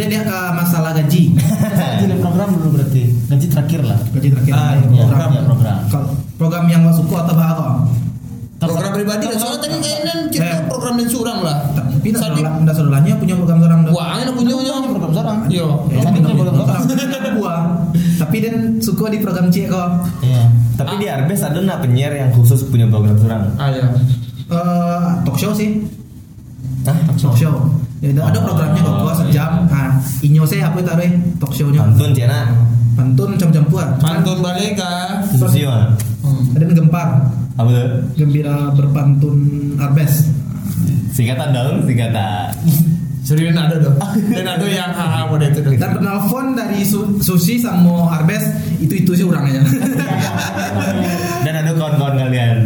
Boleh lihat ke masalah gaji. Jadi program dulu berarti. Gaji terakhir lah. Gaji terakhir. Ah, iya, program. iya, program. Kalau program yang masuk atau bah kok? Program pribadi lah. Soalnya tadi kayaknya kita Eh. program dan surang lah. Tapi tidak saudaranya punya program seorang dong. Wah, ini punya punya program sekarang. Iya. Eh, Sadi punya program. Gua. Tapi dan suka di program C kok. Iya. Tapi di Arbes ada nggak penyiar yang khusus punya program surang? Ah ya. Eh, talk show sih. Hah? Talk show. Ya, ada, ada programnya kok gua sejam. Ah, inyo saya apa taruh talk show-nya. Pantun Cina. Pantun macam-macam pun. Pantun Balega. Susi mah. Hmm. Ada yang gempar. Apa tuh? Gembira berpantun Arbes. Singkatan dong, singkatan. Serius ada dong. Dan ada yang haha pada itu. Dan penelpon dari Su- Susi sama Arbes itu itu sih orangnya. Dan ada kawan-kawan kalian.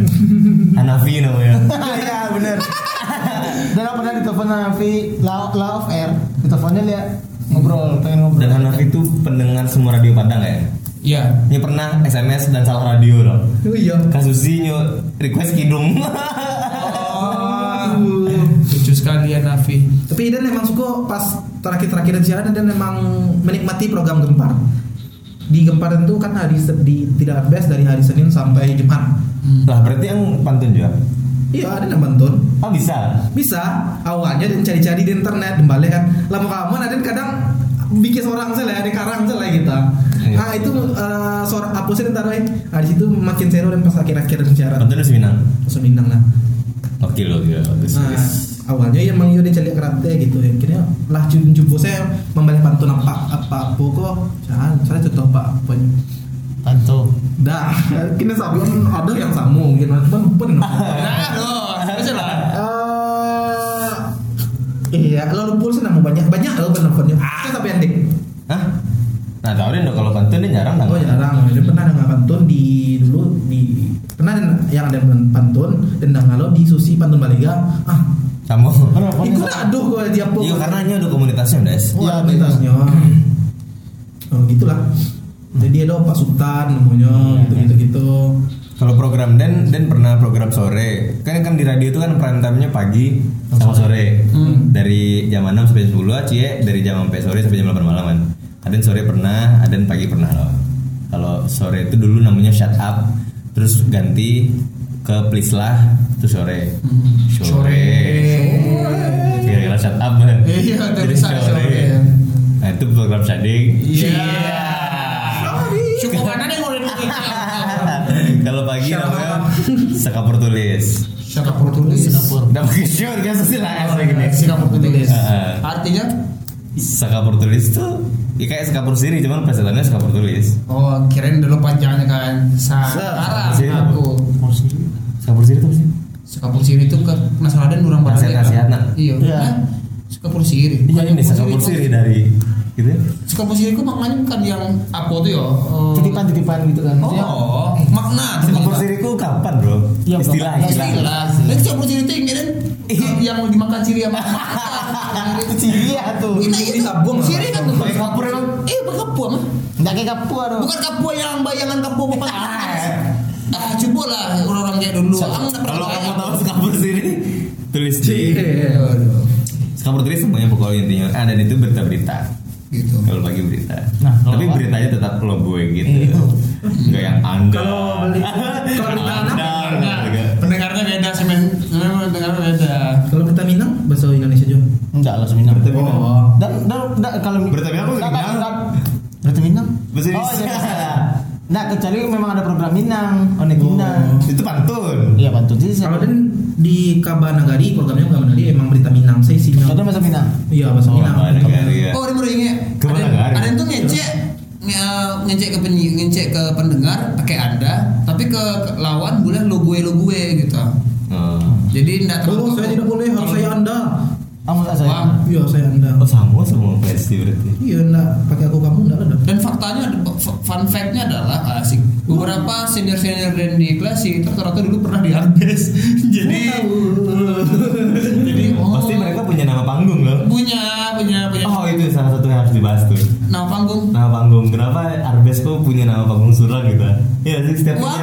Hanafi namanya. Iya benar. Dan aku pernah ditelepon Hanafi off air. Diteleponnya lihat ngobrol, pengen ngobrol. Dan Hanafi itu pendengar semua radio Padang ya? Iya. Ini pernah SMS dan salah radio loh. oh iya. Kasusnya request kidung. Oh. Lucu sekali ya Nafi. Tapi Idan memang suka pas terakhir-terakhir siaran dan memang menikmati program Gempar. Di Gempar itu kan hari di tidak Arbes dari hari Senin sampai Jumat. lah berarti yang pantun juga. Iya ada yang pantun. Oh bisa. Bisa awalnya dan cari-cari di internet kembali kan. Lama kamu ada kadang bikin seorang saja di karang saja kita. Iya. Ah itu eh, seorang apa sih ntar eh. Ah, di situ makin seru dan pas akhir-akhir siaran. Pantun Minang. Minang lah. Oke loh, ya bagus. Nah, bagus. Awalnya ya emang dia cari karate gitu ya. Akhirnya lah jumpa jumpa saya membalik pantun apa apa kok. Jangan, saya contoh apa apa. Tantu. Dah, kini sabun ada yang samu gitu. Pun pun. Nah, aduh, harusnya lah. Eh, iya, lalu pulsa nama banyak banyak lo penelponnya. Saya sampai ending. Hah? Nah tahu deh kalau pantun dia jarang kan? Oh jarang, dia pernah dengar pantun di dulu di pernah yang ada pantun dan kalau di Susi pantun Baliga ah Kamu. itu aduh gue dia apa Iya karena hanya ada komunitasnya, Des. Iya, komunitasnya oh gitulah jadi ada Pak Sultan namanya gitu gitu gitu Kalau program Dan, Dan pernah program sore. Kan kan di radio itu kan prime time-nya pagi sama sore. Dari jam 6 sampai jam 10, Cie dari jam sampai sore sampai jam 8 malam kan. Ada yang sore pernah, ada yang pagi pernah loh. Kalau sore itu dulu namanya shut up, terus ganti ke please lah, terus sore. Sore. Kira-kira shut up. Iya, Jadi dari sore. Nah itu program shading. Iya. Cukup mana nih ngomongin Kalau pagi namanya sekapur tulis. Singapura tulis. Singapura. Udah pakai sure kan sih lah asli gini. Singapura tulis. Heeh. Artinya Sekapur tulis tuh ya kayak sekapur siri cuman presetannya sekapur tulis. Oh, kirain dulu panjangnya kan. Sekarang Siri. aku. Sekapur siri tuh apa sih? Sekapur siri itu ke masalah dan orang pada Nasihat-nasihat, nak. Iya. Iya. Hah? Sekapur siri. Iya ini sekapur siri dari gitu ya. Sekapur siri itu maknanya bukan yang apa tuh ya? Eh, Titipan-titipan gitu kan. Oh, makna. Sekapur siri ku kapan bro? Iya, istilah istilah. Istilah. Sekapur siri itu yang kirain yang dimakan siri sama Ciri ya tuh. Kita Ini itu sabung apa? Siri kan tuh. Pakai kapur? Eh, pakai kapur mah. Enggak kayak kapua dong. Bukan kapur yang bayangan kapur bapak. Ah, coba lah orang-orang kayak dulu. Nggak Kalau kamu tahu sekapur siri tulis di Iya. Aduh. sekapur tulis semuanya pokoknya intinya. Ah dan itu berita-berita. Gitu. Kalau pagi berita. Nah, kalau Tapi apa? beritanya tetap lo gue gitu. Iya. Enggak yang anda. Kalau beli- kalau berita anda. Pendengarnya beda sih men. Memang pendengarnya beda. kalau kita Minang bahasa Indonesia juga Enggak langsung Minang. Berarti Minang. oh Dan dan dan kalau Berarti Minang apa Enggak, Minang? Berarti Minang. Bahasa Oh, Indonesia. Iya, iya. Nah, kecuali memang ada program Minang, Onek Oh. Minang. Itu pantun. Iya, pantun sih. kalau dan di Kabanagari programnya Kabanagari emang berita Minang saya isinya Contoh bahasa Minang. iya bahasa Oh, Minang Kabanagari, ya. Oh, dia baru ingat. Ke mana Ada, gari? ada yang tuh ngecek nge- ngecek ke penyi, ngecek ke pendengar pakai anda, tapi ke, lawan boleh lo gue lo gue gitu. Oh. Jadi enggak oh saya tidak boleh harus saya anda Ah, masa saya. Wah. iya saya anda Oh sama semua versi berarti. iya enggak pakai aku kamu enggak ada Dan faktanya, fun fact-nya adalah asik. Beberapa senior senior dan di kelas itu rata-rata dulu pernah di Arbes. Jadi, jadi oh, Pasti mereka punya nama panggung loh. punya punya punya Oh itu salah satu yang harus dibahas tuh. nama panggung. Nama panggung. Kenapa Arbes kok punya nama panggung surah gitu? Iya sih setiap Wah,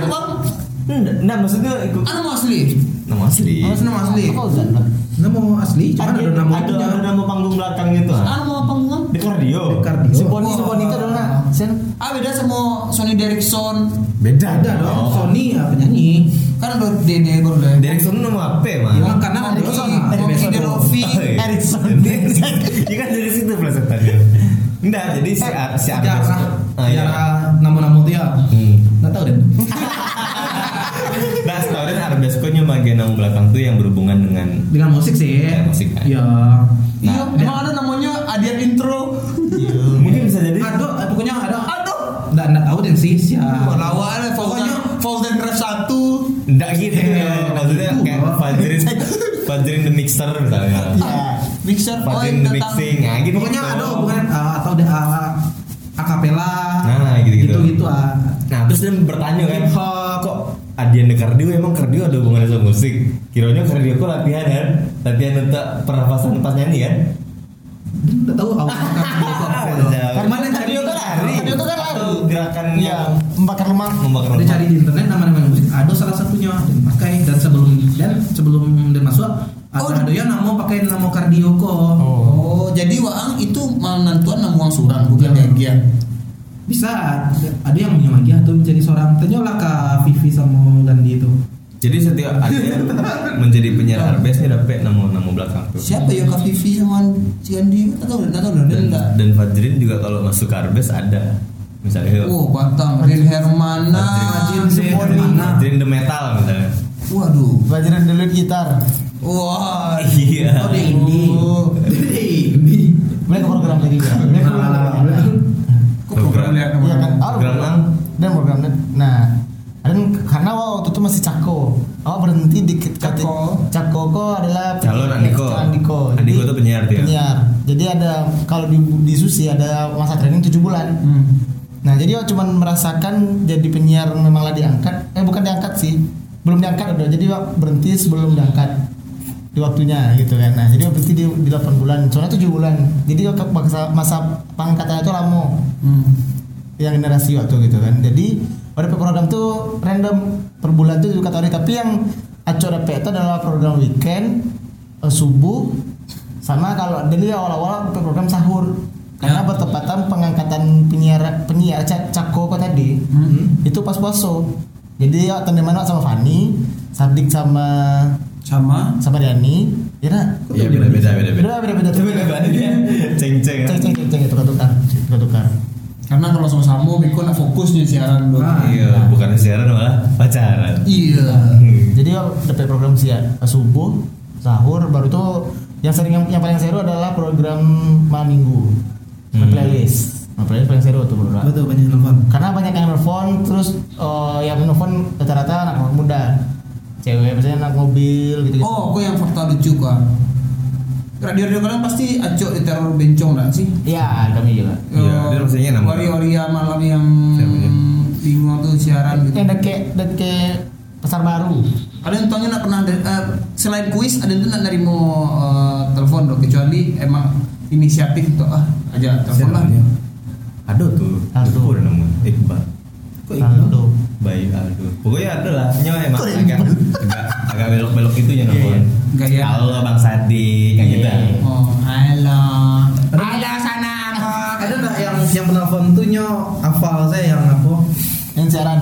nggak, maksudnya ikut anu asli. nama asli. Oh, Nama asli. Apa lah? Nama asli, cuma ada nama ada, ada nama panggung belakangnya tuh. ah. Anu mau panggungan? Di kardio. Kardio. Si Boni, si Boni itu adalah Sen. Ah beda sama Sony Ericsson. Beda Ada dong, Sony ya penyanyi. Kan ada Dede baru Sono nama apa mah? Ya, karena ada Monkey, Sony. Monkey De Rovi. Oh, iya. Erickson. Iya kan dari situ pelesetannya. Enggak, jadi si si Arbes. Sejarah, Ah, iya. sejarah nama-nama itu ya. Hmm. Nggak tahu deh. Nah, setahu Arbesco nya bagian nama belakang tuh yang berhubungan dengan Dengan musik sih. Ya, musik kan. Ya. Iya, Nah, emang ada namanya Adian Intro. mungkin bisa jadi Ada, eh, pokoknya ada. Aduh. Nggak, nggak tahu deh sih siapa. Lawan Fauzan Fauzan Craft 1. enggak gitu ya. Maksudnya kayak. Fajrin Fajrin the Mixer misalnya. Iya. Mixer oh Fajrin yang the. Mixing. Nah, gitu. Pokoknya ada hubungan uh, atau ada uh, akapela. Nah, gitu-gitu. Gitu ah. Nah, terus dia bertanya kan, kok Adian de kardio emang kardio ada hubungannya sama musik? Kiranya kardio kok latihan kan? Latihan untuk pernafasan pas nyanyi kan? Nggak tahu awal kardio itu apa loh. Jauh. Ke mana cari Kardio kan lari. Kardio itu kan lari. Gerakan Iya, yang membakar lemak. membakar Dia lemak. cari di internet nama-nama musik ada salah satunya dan pakai dan sebelum dan sebelum dan masuk ada Oh. ada yang nama pakai nama kardio kok. Oh, jadi Waang itu menentuan nama Waang Surang bukan Iya. Degia. Bisa ada yang punya magia atau menjadi seorang tanyalah ke Vivi sama Gandhi itu. Jadi setiap Adian menjadi penyiar Arbes nih dapat nama-nama belakang tuh. Siapa ya Kak Vivi sama si Andi? Enggak tahu, enggak tahu Dan, dan enggak. dan Fajrin juga kalau masuk ke Arbes ada. Misalnya Oh, Batang, Rin Hermana. Fajrin Fajrin, Sepona. Fajrin the Metal misalnya. Waduh. Pelajaran dulu gitar. Wah. Iya. Oh, dia indie. Oh. Mereka program jadi ya. Mereka program. Nah, Kok program lihat Iya kan? nama? Program Ang. Dan program. Nah, karena waktu itu masih Cako, awak berhenti di Cako. Cako kok adalah Calon Andiko. Calon Andiko. Andiko tuh penyiar dia. Penyiar. Jadi ada kalau di, di Susi ada masa training 7 bulan. Hmm. Nah, jadi awak cuman merasakan jadi penyiar memanglah diangkat. Eh bukan diangkat sih. Belum diangkat udah. Jadi awak berhenti sebelum diangkat di waktunya gitu kan. Nah, jadi berhenti di, di 8 bulan. Soalnya 7 bulan. Jadi awak masa, masa pangkatannya itu lama Hmm. yang generasi waktu gitu kan jadi pada program tuh random per bulan tuh juga hari tapi yang aco dapat itu adalah program weekend eh, subuh sama kalau jadi awal-awal program sahur. Karena Ya. bertepatan pengangkatan penyiar penyiar kok tadi Hmm. itu pas puasa. Jadi ya teman sama Fani Sadik sama Sama? sama Dani. Ya nah Iya beda-beda beda-beda. beda beda beda Tapi beda dia ceng-ceng ya. ceng ceng ceng ceng tukar tukar tukar tukar karena kalau sama-sama Biko nak fokus nih siaran dong. Ah. Iya, bukan siaran malah pacaran. Iya. Jadi dapat program siang subuh, sahur, baru tuh yang sering yang, yang paling seru adalah program malam minggu, Hmm. playlist. Nah, playlist paling seru tuh bro. Betul banyak nelfon. Karena banyak yang nelfon, terus eh, yang nelfon rata-rata anak muda, cewek biasanya anak mobil gitu. -gitu. Oh, kok yang fakta lucu kak. Radio-radio kalian pasti acok di teror bencong lah sih. Iya, kami juga. Iya, dia maksudnya nama- Waria-waria malam yang bingung tuh siaran gitu. Yang deket deket pasar baru. Ada yang tanya nak pernah ada- eh, selain kuis ada yang tuh nak nerimo eh, telepon dong kecuali emang inisiatif untuk ah aja telepon lah. Ada tuh. Udah nama. Iqbal. Kok Aldo. Bayi Aldo. Pokoknya ada lah. Nyawa emang agak agak agak belok-belok itu ya namanya. Gaya. Halo Bang Sadi penelpon tuh nyo hafal saya yang apa? Yang siaran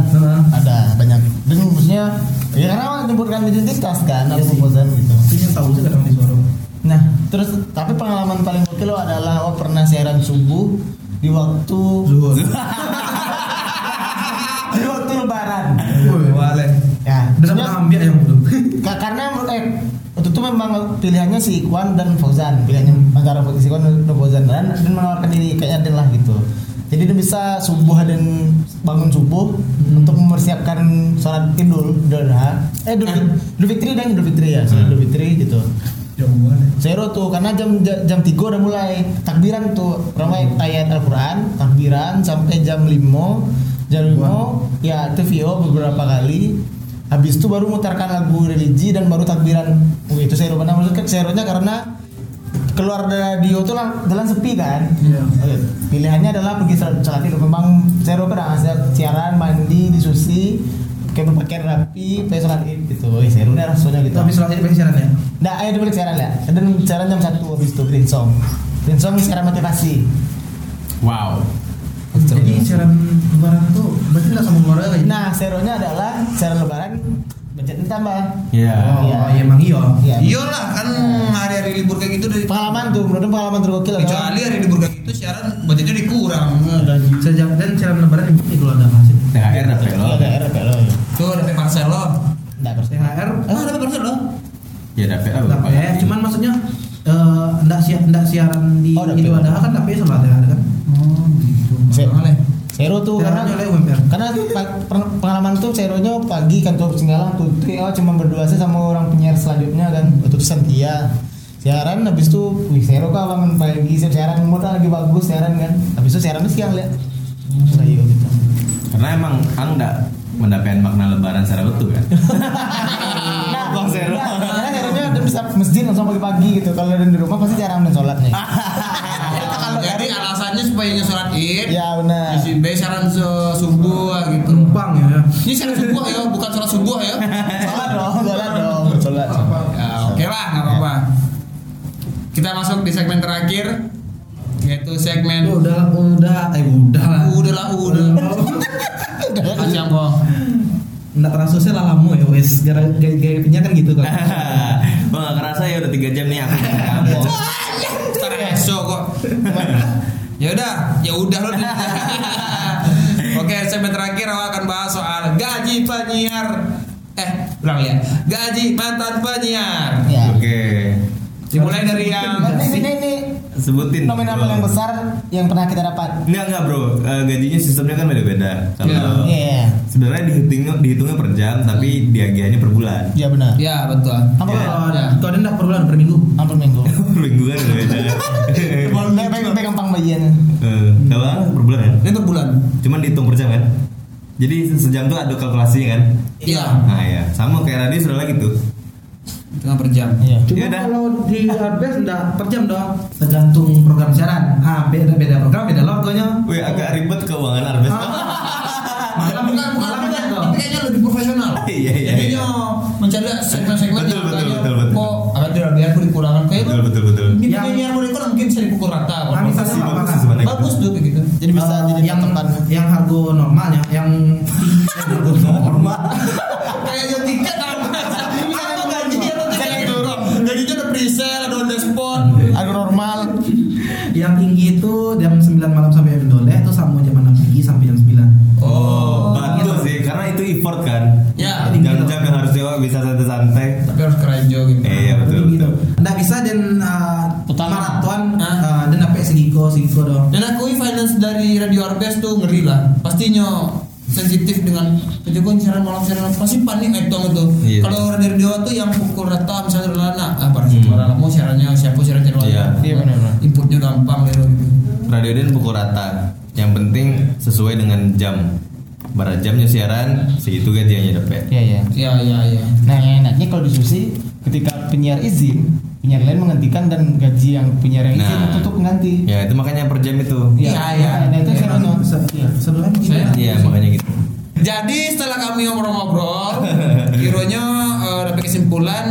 ada banyak. Dan maksudnya ya karena menyebutkan identitas kan, Iya pembosan gitu. Itu yang tahu sih kadang di suara. Nah, terus tapi pengalaman paling gokil adalah oh pernah siaran subuh di waktu Zuhur. di waktu lebaran. Wale. Ya, pernah ambil yang ka- karena eh waktu itu memang pilihannya si Ikhwan dan Fauzan, pilihannya antara si Ikhwan dan Fauzan dan, dan menawarkan diri kayaknya Aden lah gitu. Jadi dia bisa subuh dan bangun subuh untuk mempersiapkan sholat idul, adha, eh idul, idul fitri dan idul fitri ya, sholat idul fitri gitu. Zero tuh karena jam jam, 3 udah mulai takbiran tuh ramai ayat Al-Qur'an, takbiran sampai jam 5. Jam 5 ya TVO beberapa kali. Habis itu baru mutarkan lagu religi dan baru takbiran. Oh, itu zero benar maksudnya zeronya karena keluar dari radio tuh lang, jalan sepi kan. Iya. Oke, Pilihannya adalah pergi sholat sholat idul. Memang zero pada siaran mandi di susi kayak berpakaian rapi pakai sholat id gitu oh seru nih rasanya gitu Tapi selalu jadi siaran ya. Nah, ayo dulu siaran ya. Dan siaran jam satu habis itu Green Song. Green Song siaran motivasi. Wow. Jadi siaran lebaran tuh berarti nggak sama keluarga kayak Nah, serunya adalah siaran lebaran budgetnya tambah. Ya. Oh, Iya. iya emang iya. Iya. Iyalah kan hari-hari libur kayak gitu dari Pengalaman tuh, menurut pengalaman tergokil kan? kecuali hari libur kayak gitu siaran budgetnya dikurang. Sejak dan siaran lebaran itu Adha masih. THR dapat lo. Iya, ada RP lo. Tuh ada parcel lo. Enggak persen. THR Ah, ada parcel lo. Ya dapat apa? dapat ya, cuman maksudnya eh enggak siar enggak siaran di Oh, dapat. Idul Adha kan tapi sholat ya kan. Oh, gitu. Se- Seru tuh karena UMR. karena pa- per- pengalaman tuh serunya pagi kantor Singgalang tuh TO cuma berdua sih sama orang penyiar selanjutnya kan itu Santia siaran habis itu wih seru kah bangun pagi siaran mood lagi bagus siaran kan habis itu siaran siang lihat saya gitu Karena emang ang enggak mendapatkan makna lebaran secara betul kan. Nah, Bang Seru. nah, karena serunya dia bisa masjid langsung pagi-pagi gitu. Kalau di rumah pasti jarang dan sholatnya. Jadi alasannya supaya nggak id. ya benar. Isi B siaran se- subuh gitu. Numpang ya. Ini siaran subuh ya, bukan sholat subuh ya. Sholat dong, sholat dong, sholat. Ya, oke lah, nggak apa-apa. Kita masuk di segmen terakhir, yaitu segmen Udah udah eh udah lah. udah lah udah. Kacang kok. Enggak terasa sih lah lama ya wes gara gaya gaya kan gitu kan. Bang gak kerasa ya udah 3 jam nih aku di kampung. Ntar esok kok. ya udah, ya udah lo. Oke, segmen terakhir aku akan bahas soal gaji penyiar. Eh, ulang ya. Gaji mantan penyiar. Ya. Oke. Dimulai dari yang Ini ini ini Sebutin. nominal yang besar yang pernah kita dapat. Enggak enggak bro, Eh, gajinya sistemnya kan beda-beda. Kalau Iya. sebenarnya dihitungnya dihitungnya per jam, tapi diagiannya per bulan. Iya benar. Ya, betul. Hampir Ya. Kalau Ya. kalau ada enggak per bulan per minggu. minggu. per minggu udah beda. Pegang pegang gampang bagian. Eh, Ang per bulan kan? Ini per bulan. Cuman dihitung per jam kan? Jadi sejam tuh ada kalkulasinya kan? Iya, Nah ya, sama kayak radio sudah lagi tuh. dengan per jam. Iya. Cuma Ya kalau di Hardbase enggak per jam dong. Tergantung program siaran. Ah, beda beda program beda logonya. Wih agak ribet keuangan Arbes. Malam bukan bukan malam bukan, tapi kayaknya lebih profesional. Iya, iya, Jadinya mencari segmen-segmen Betul, yang betul, betul, betul. tidak biar kayak betul betul betul. Ini Yang- kayaknya aku dikurang mungkin bisa dipukul rata. Bagus tuh kayak gitu. Jadi bisa Eh, jadi yang teman. yang harga normalnya yang apa segiko dong Dan akui finance dari Radio Arbes tuh ngeri lah. Pastinya sensitif dengan penjagoan siaran malam siaran malam. pasti panik dong itu. Iya. Kalau radio radio tuh yang pukul rata misalnya Lana, ah pada Hmm. suara mau siarannya siapa siaran channel Iya. Iya, benar, benar. Inputnya gampang gitu. Radio Den pukul rata. Yang penting sesuai dengan jam. Barat jamnya siaran, segitu gajinya dapat. Iya, iya. Iya iya iya. Nah, yang enaknya kalau di Susi ketika penyiar izin, penyiar lain menggantikan dan gaji yang penyiar yang izin Nah. itu tuh pengganti. Ya itu makanya per jam itu. Iya, iya. Nah, itu Ya, se- Iya. sebenarnya gitu Saya- kan. Iya makanya gitu. Jadi setelah kami ngobrol-ngobrol, kiranya eh, dapat kesimpulan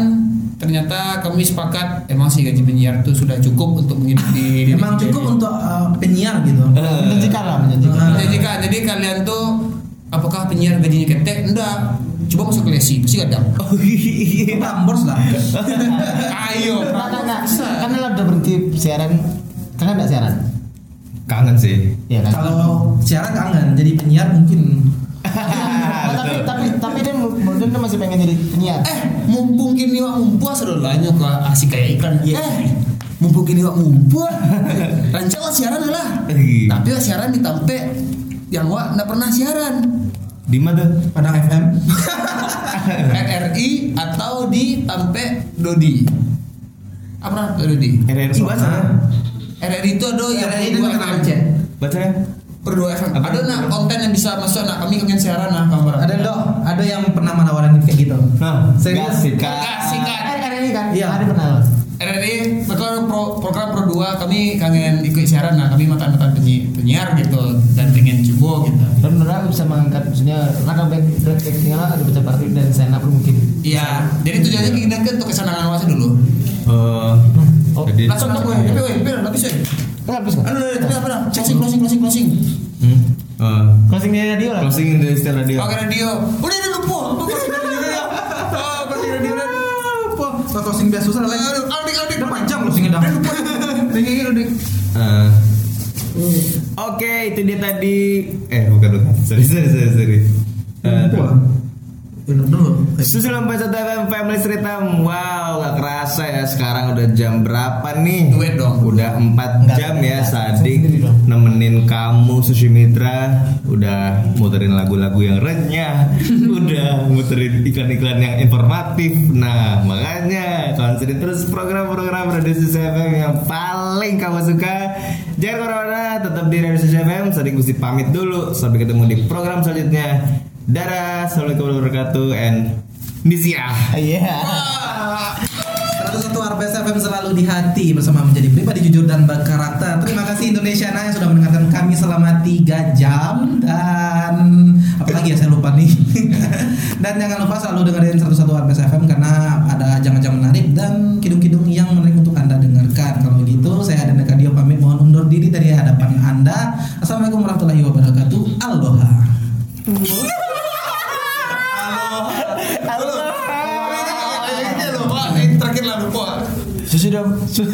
ternyata kami sepakat emang sih gaji penyiar itu sudah cukup untuk menghidupi emang cukup untuk uh, penyiar gitu Menjanjikan lah, menjanjikan. Ah. Menjanjikan. Jadi kalian tuh apakah penyiar gajinya ketek? Enggak. Coba masuk ke lesi, pasti gadang. kita ambors lah Ayo, Nah, nah, nah, kan lo udah berhenti siaran, kan enggak siaran? Kangen sih. Iya kan? kalau siaran kangen jadi penyiar mungkin Oh, tapi tapi tapi dia mungkin dia masih pengen jadi penyiar. Eh, mumpung kini wak mumpua sedolanya ke asik kayak iklan. Eh, mumpung kini wak mumpua. Rancang lah siaran lah. Iya. Tapi siaran ditampe yang wak nggak pernah siaran. Di mana? Padang FM RRI atau di Tampe Dodi. Apa namanya Dodi? RRI baca kan? RRI itu ada yang RRI dua FM. Aceh. Baca kan? Per dua FM. Apa? Ada nak konten yang bisa masuk nak kami kangen siaran nah kabar. ada dong ada yang pernah menawarin kayak gitu Nah, Serius? Kasih kan. Kan ini kan? Iya. Ada pernah lo. RRI bakal pro, program Pro 2 kami kangen ikut siaran nah kami mantan-mantan penyi, penyiar gitu dan pengen jumbo gitu Dan benar bisa mengangkat maksudnya karena back actingnya ada baca baru dan stand up mungkin. iya jadi tujuannya kita kan untuk kesenangan luas dulu Eh, Oh, jadi langsung tak gue tapi weh tapi habis weh Kan habis kan? aduh tapi apa dah closing closing closing closing hmm, eh, Closing dia lah. closing dari setel radio. oke radio udah udah lupa lupa closing radio ya oh closing radio Apa? Kalau closing biasa susah lagi. aduh udah panjang loh. Eh. Oke, itu dia tadi. Eh, bukan bukan. Sorry, sorry, sorry, sorry. Uh, 961 FM Family cerita, Wow gak kerasa ya sekarang udah jam berapa nih? Duit dong. Udah 4 jam ya Sadik Nemenin kamu Susi Mitra. Udah muterin lagu-lagu yang renyah. Udah muterin iklan-iklan yang informatif. Nah makanya konsen terus program-program Radio Susu FM Yang paling kamu suka. Jangan ke mana-mana Tetap di Radio Susu FM Sadik mesti pamit dulu. Sampai ketemu di program selanjutnya. Dadah Assalamualaikum warahmatullahi wabarakatuh And Misia Iya. 101 RBS FM selalu di hati bersama menjadi pribadi jujur dan berkarakter. Terima kasih Indonesia Nah yang sudah mendengarkan kami selama 3 jam dan apalagi ya saya lupa nih. dan jangan lupa selalu dengerin 101 RBS FM karena ada ajang-ajang menarik dan kidung-kidung yang menarik untuk Anda dengarkan. Kalau gitu saya dan Dekadio pamit mohon undur diri dari hadapan Anda. Assalamualaikum warahmatullahi wabarakatuh. Aloha. Lupa. Susi udah su-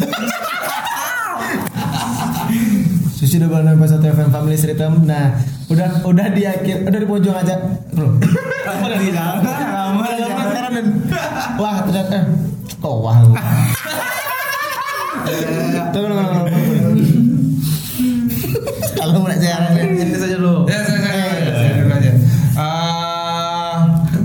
Susi udah balik pas satu FM Family Cerita. Nah, udah udah di akhir, udah di pojok aja, bro. Udah di dalam sekarang dan wah ternyata eh, kok wah. tunggu, tunggu, tunggu. Kalau mau siaran ya. Ini saja dulu. Ya, saya saya saya saya dulu aja. Ah,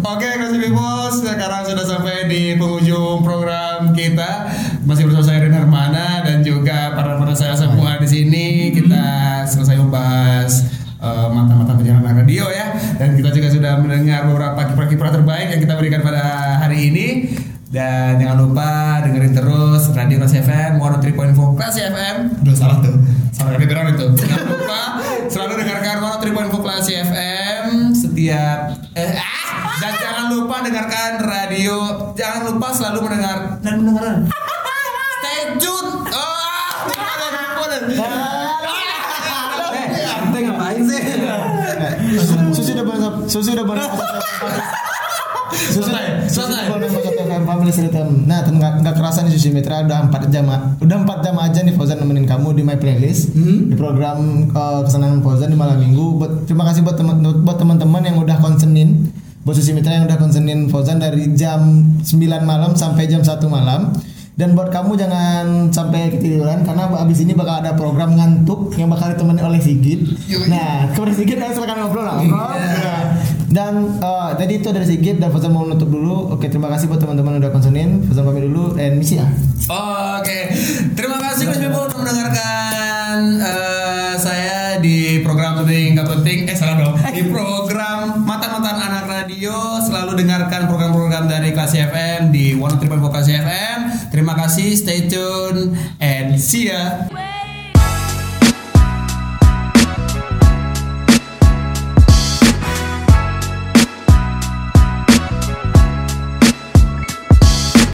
Oke, Crazy People, sekarang sudah sampai di penghujung program kita. Masih bersama saya Rin Hermana dan juga para-para saya semua di sini. Kita selesai membahas eh, mantan-mantan penyiaran radio ya. Dan kita juga sudah mendengar beberapa kiprah-kiprah terbaik yang kita berikan pada hari ini. Dan jangan lupa dengerin terus Radio Kelas FM 103.4 Kelas FM. Udah salah tuh. Salah kedengeran itu. Jangan lupa selalu dengarkan 103.4 Kelas FM setiap eh, ah! Dan jangan lupa dengarkan radio. Jangan lupa selalu mendengar dan mendengarkan. Stay tune. Oh, Eh, kita ngapain sih? Susi udah balik, Susi udah. Susi Selesai, selesai. Nah, nggak nggak kerasa nih Susi Mitra udah 4 jam, udah 4 jam aja nih Fauzan nemenin kamu di My Playlist di program eh, kesenangan Fauzan di malam minggu. Buat, terima kasih buat teman buat teman-teman yang udah konsenin Susi Mitra yang udah konsenin Fauzan dari jam 9 malam sampai jam 1 malam. Dan buat kamu jangan sampai ketiduran karena abis ini bakal ada program ngantuk yang bakal ditemani oleh Sigit. Nah, kepada Sigit ayo silakan ngobrol lah. ngobrol. Ya. Dan eh, tadi itu dari Sigit dan Fauzan mau nutup dulu. Oke, terima kasih buat teman-teman udah konsenin. Fauzan pamit dulu dan misi ya. Oke, terima kasih Mas Bebo untuk mendengarkan eh, saya di program penting nggak penting. Eh salah dong. Di program radio selalu dengarkan program-program dari Klasi FM di 103.4 Klasi FM. Terima kasih, stay tune and see ya.